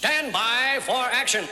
Stand by for action.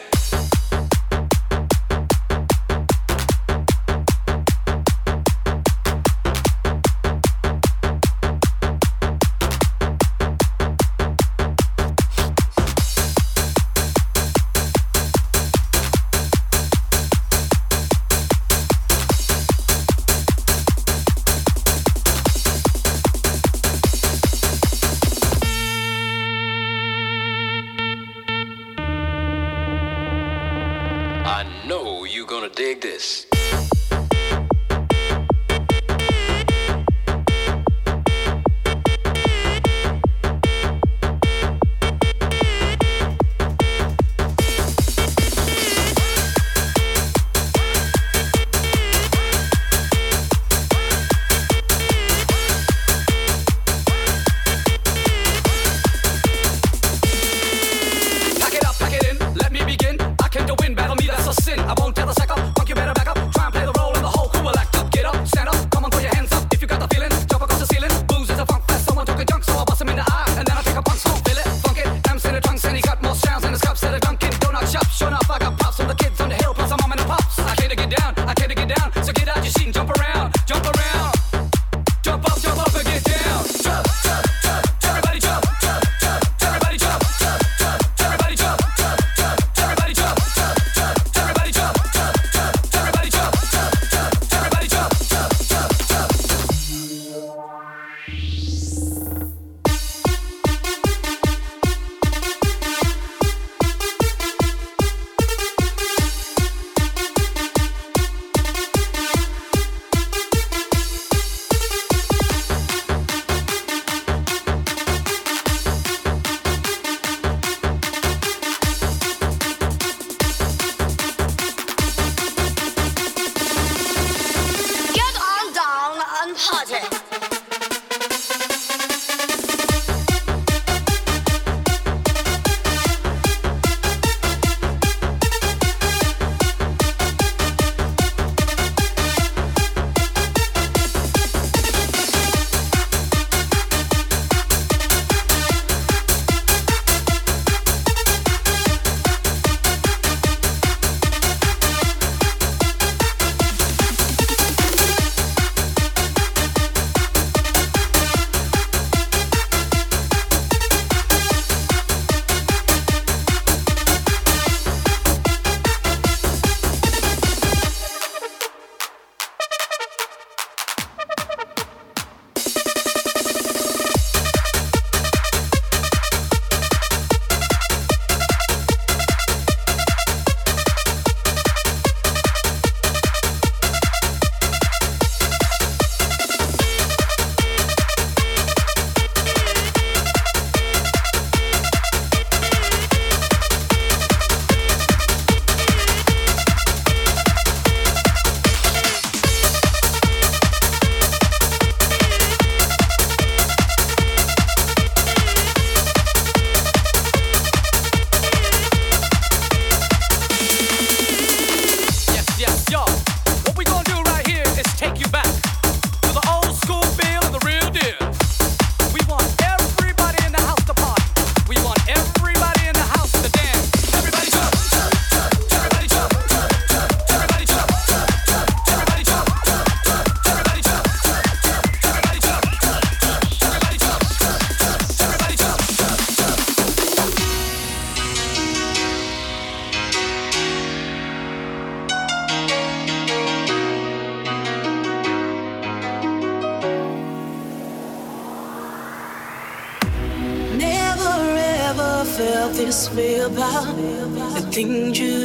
邻居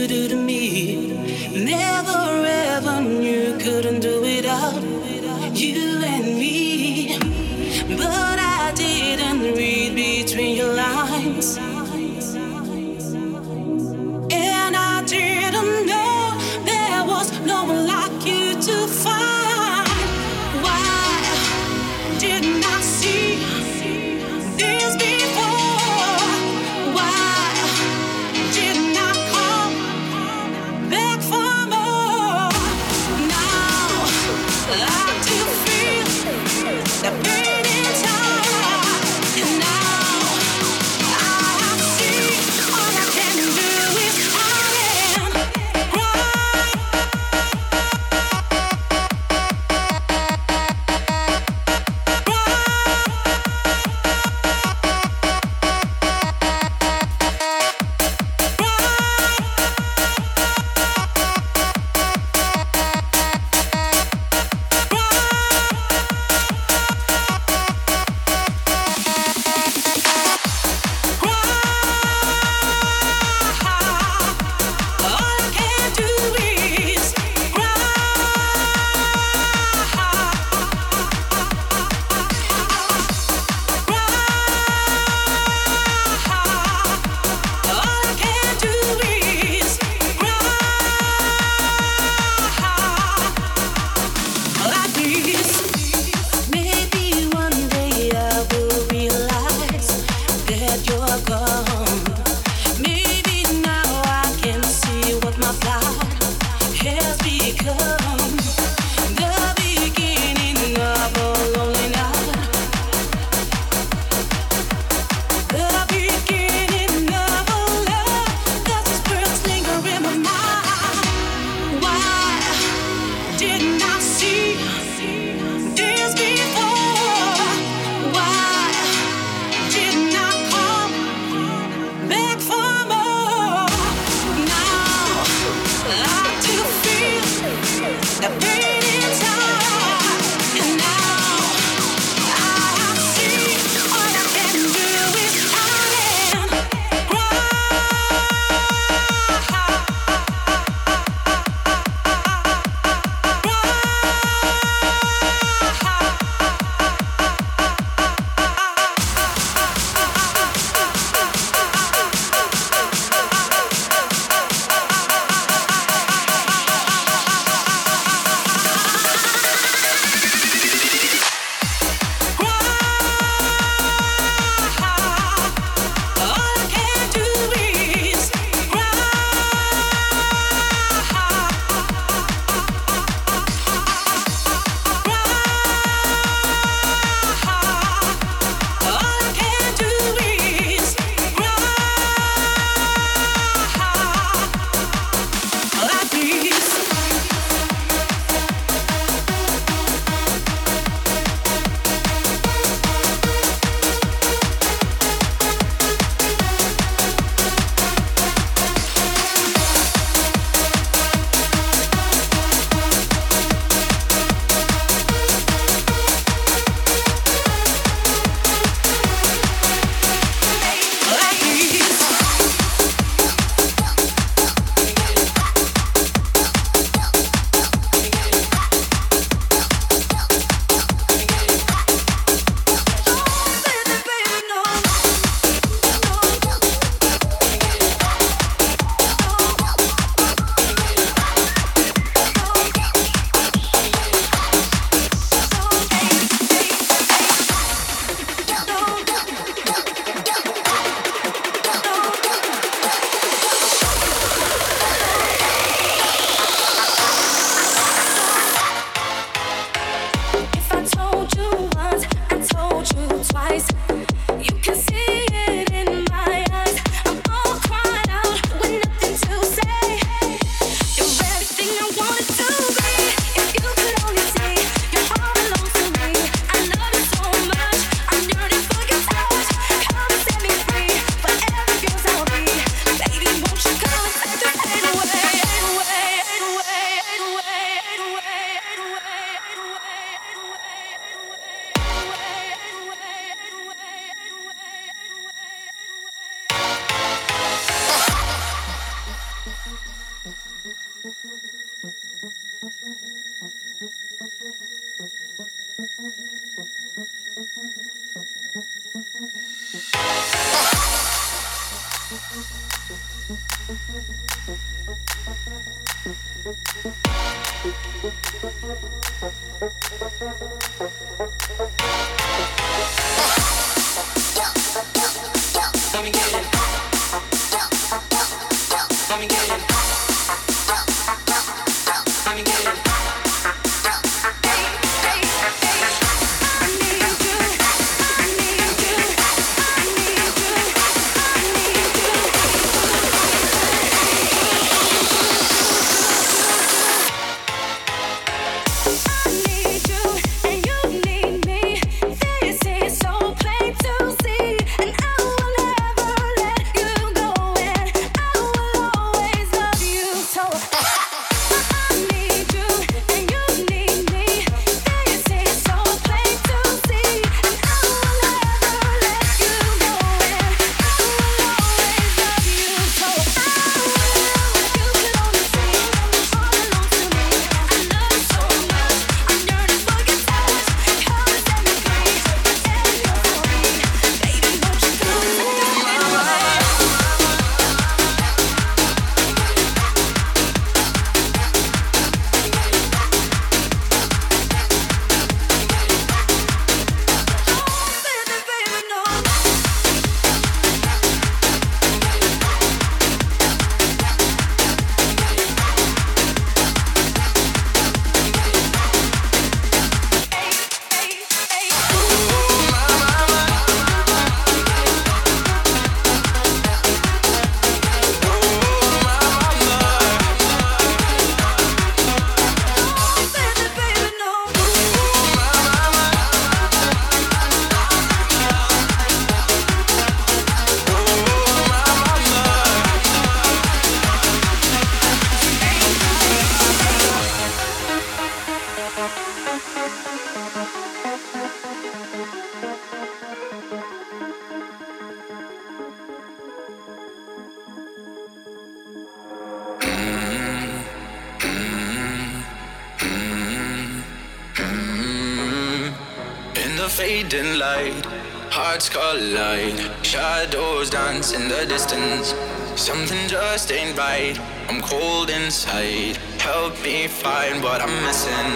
the fading light. Hearts collide, shadows dance in the distance. Something just ain't right. I'm cold inside. Help me find what I'm missing.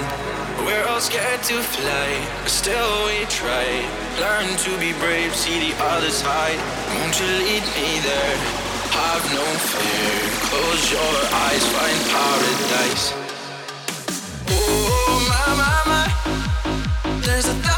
We're all scared to fly, but still we try. Learn to be brave, see the other side. Won't you lead me there? Have no fear. Close your eyes, find paradise.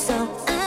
so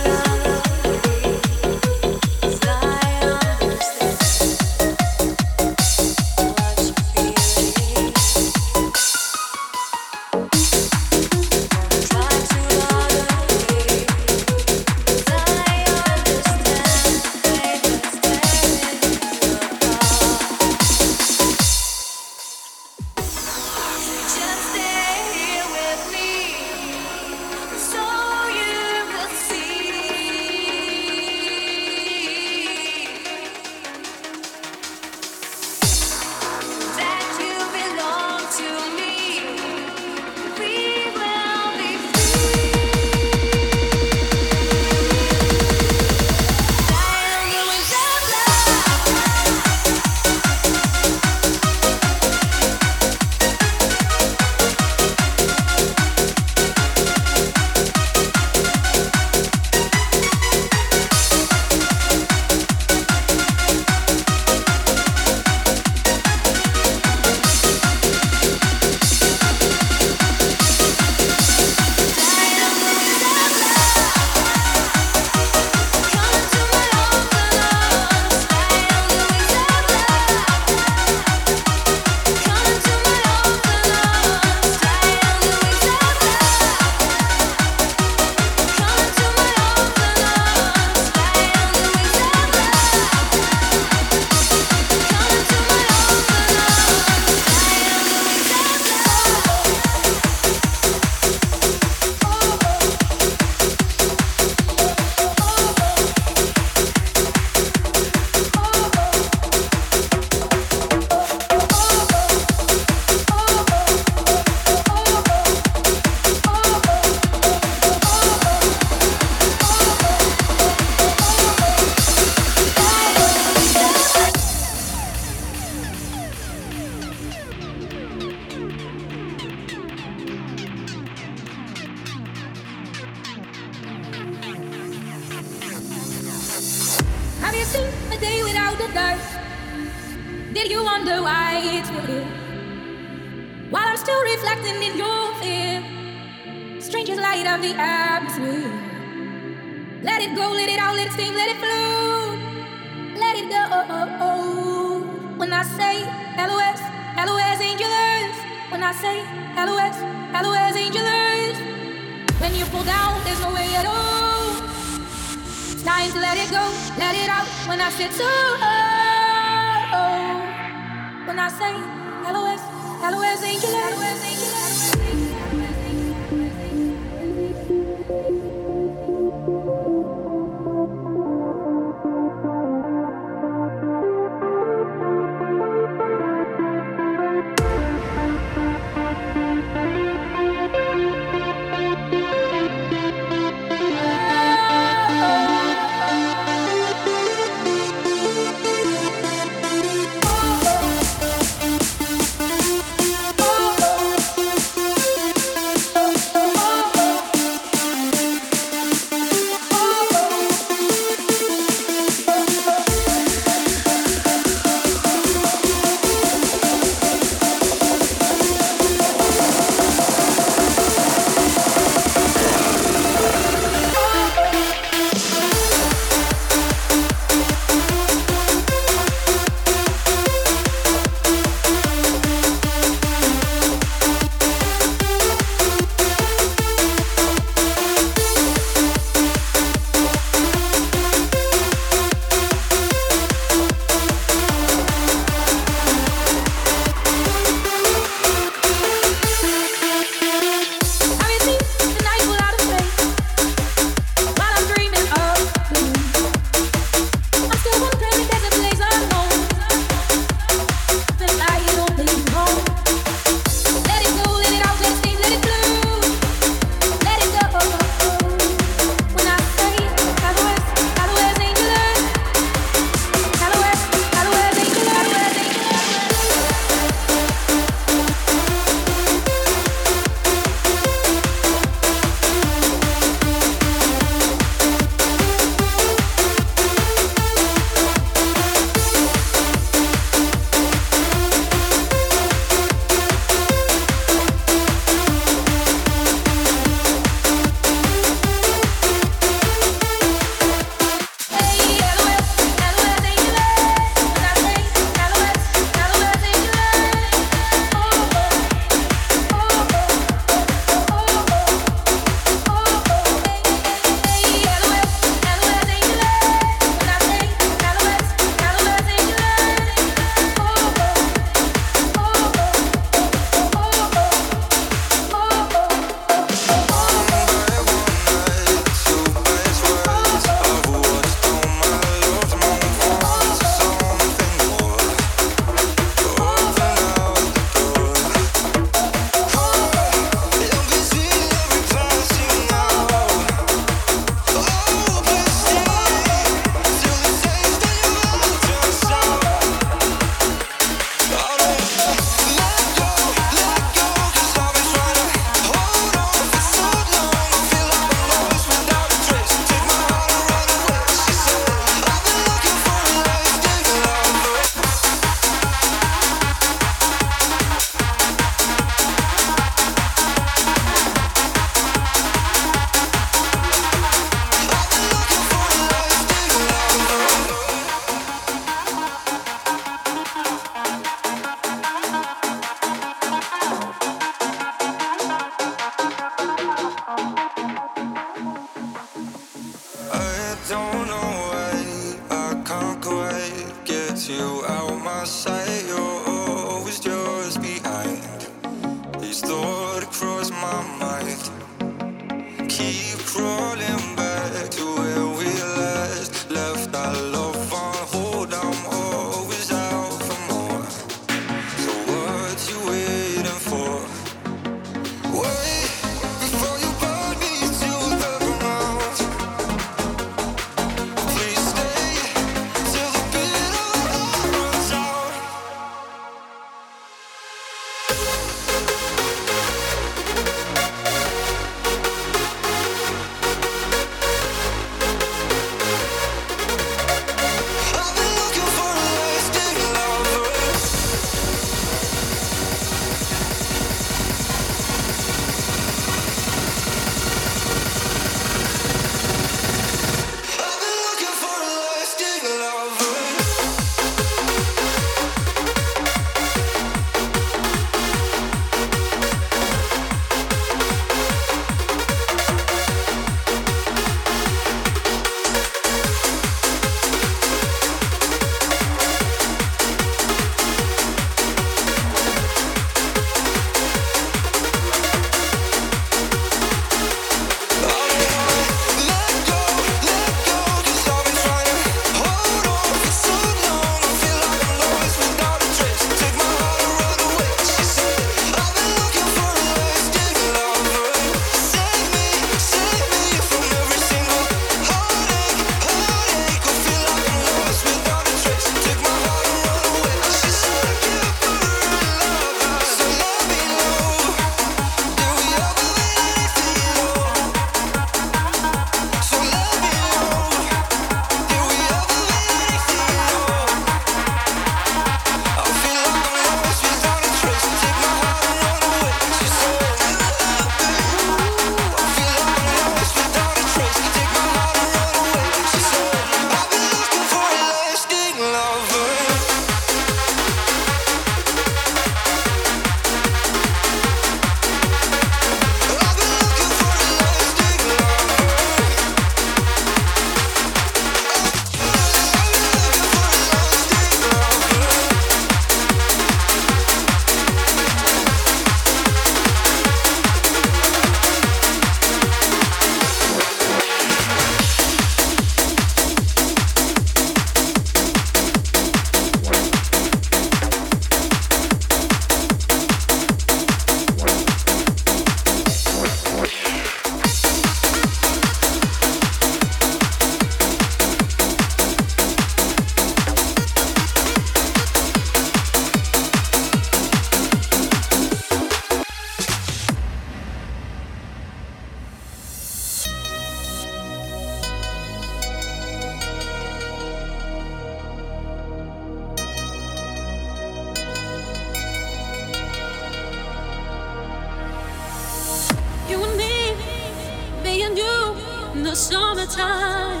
summertime.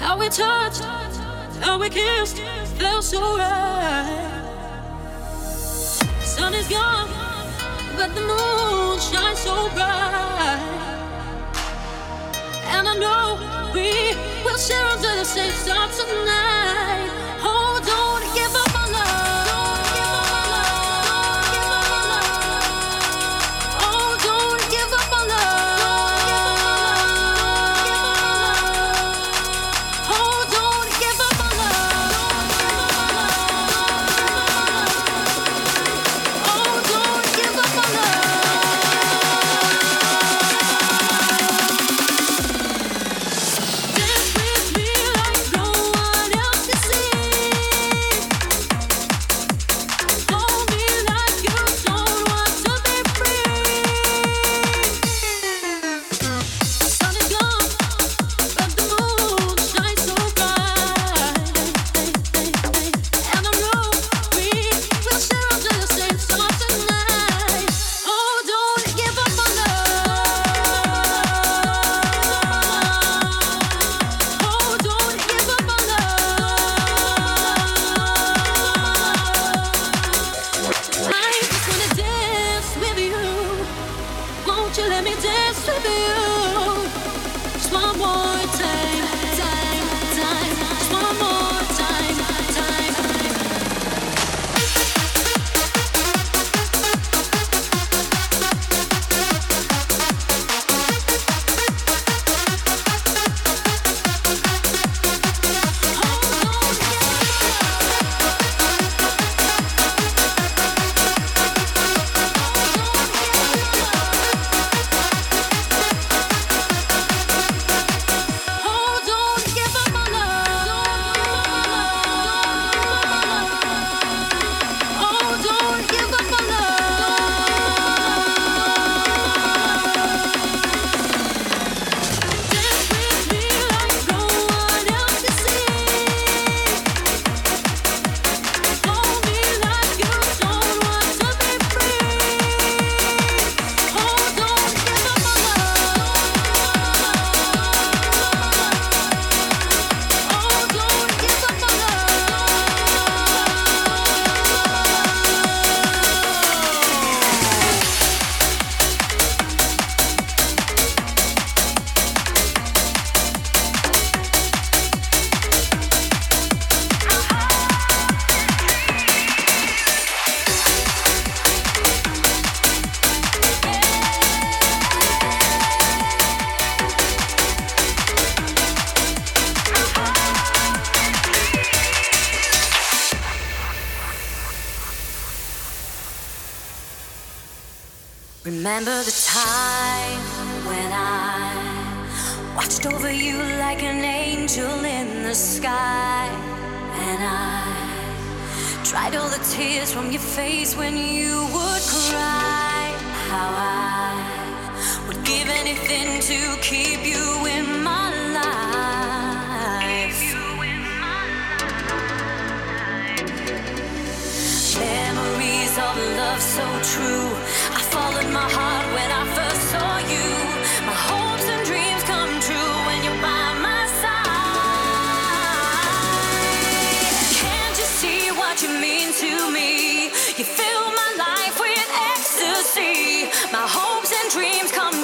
How we touched, how we kissed, felt so right. Sun is gone, but the moon shines so bright. And I know we will share under the same stars tonight.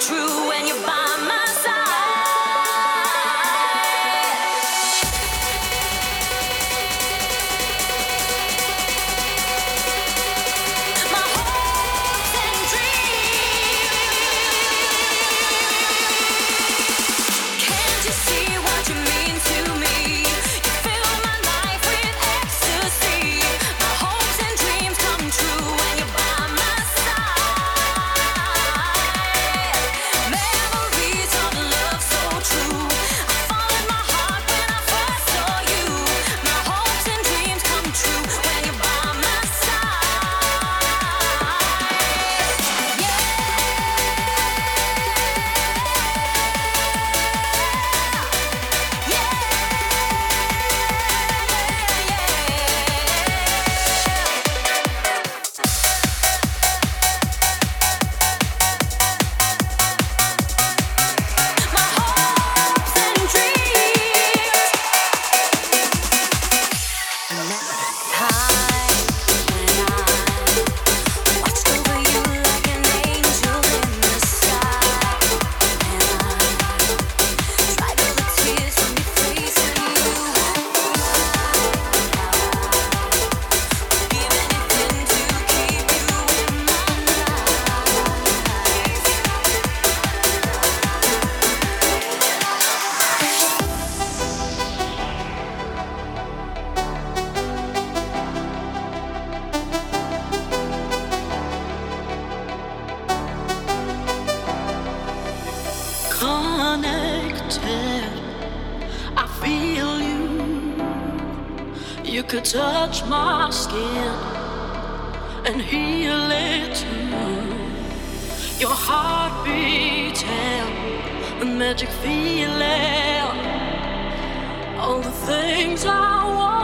true. You could touch my skin and heal it too. Your heartbeat, beating, a magic feeling. All the things I want.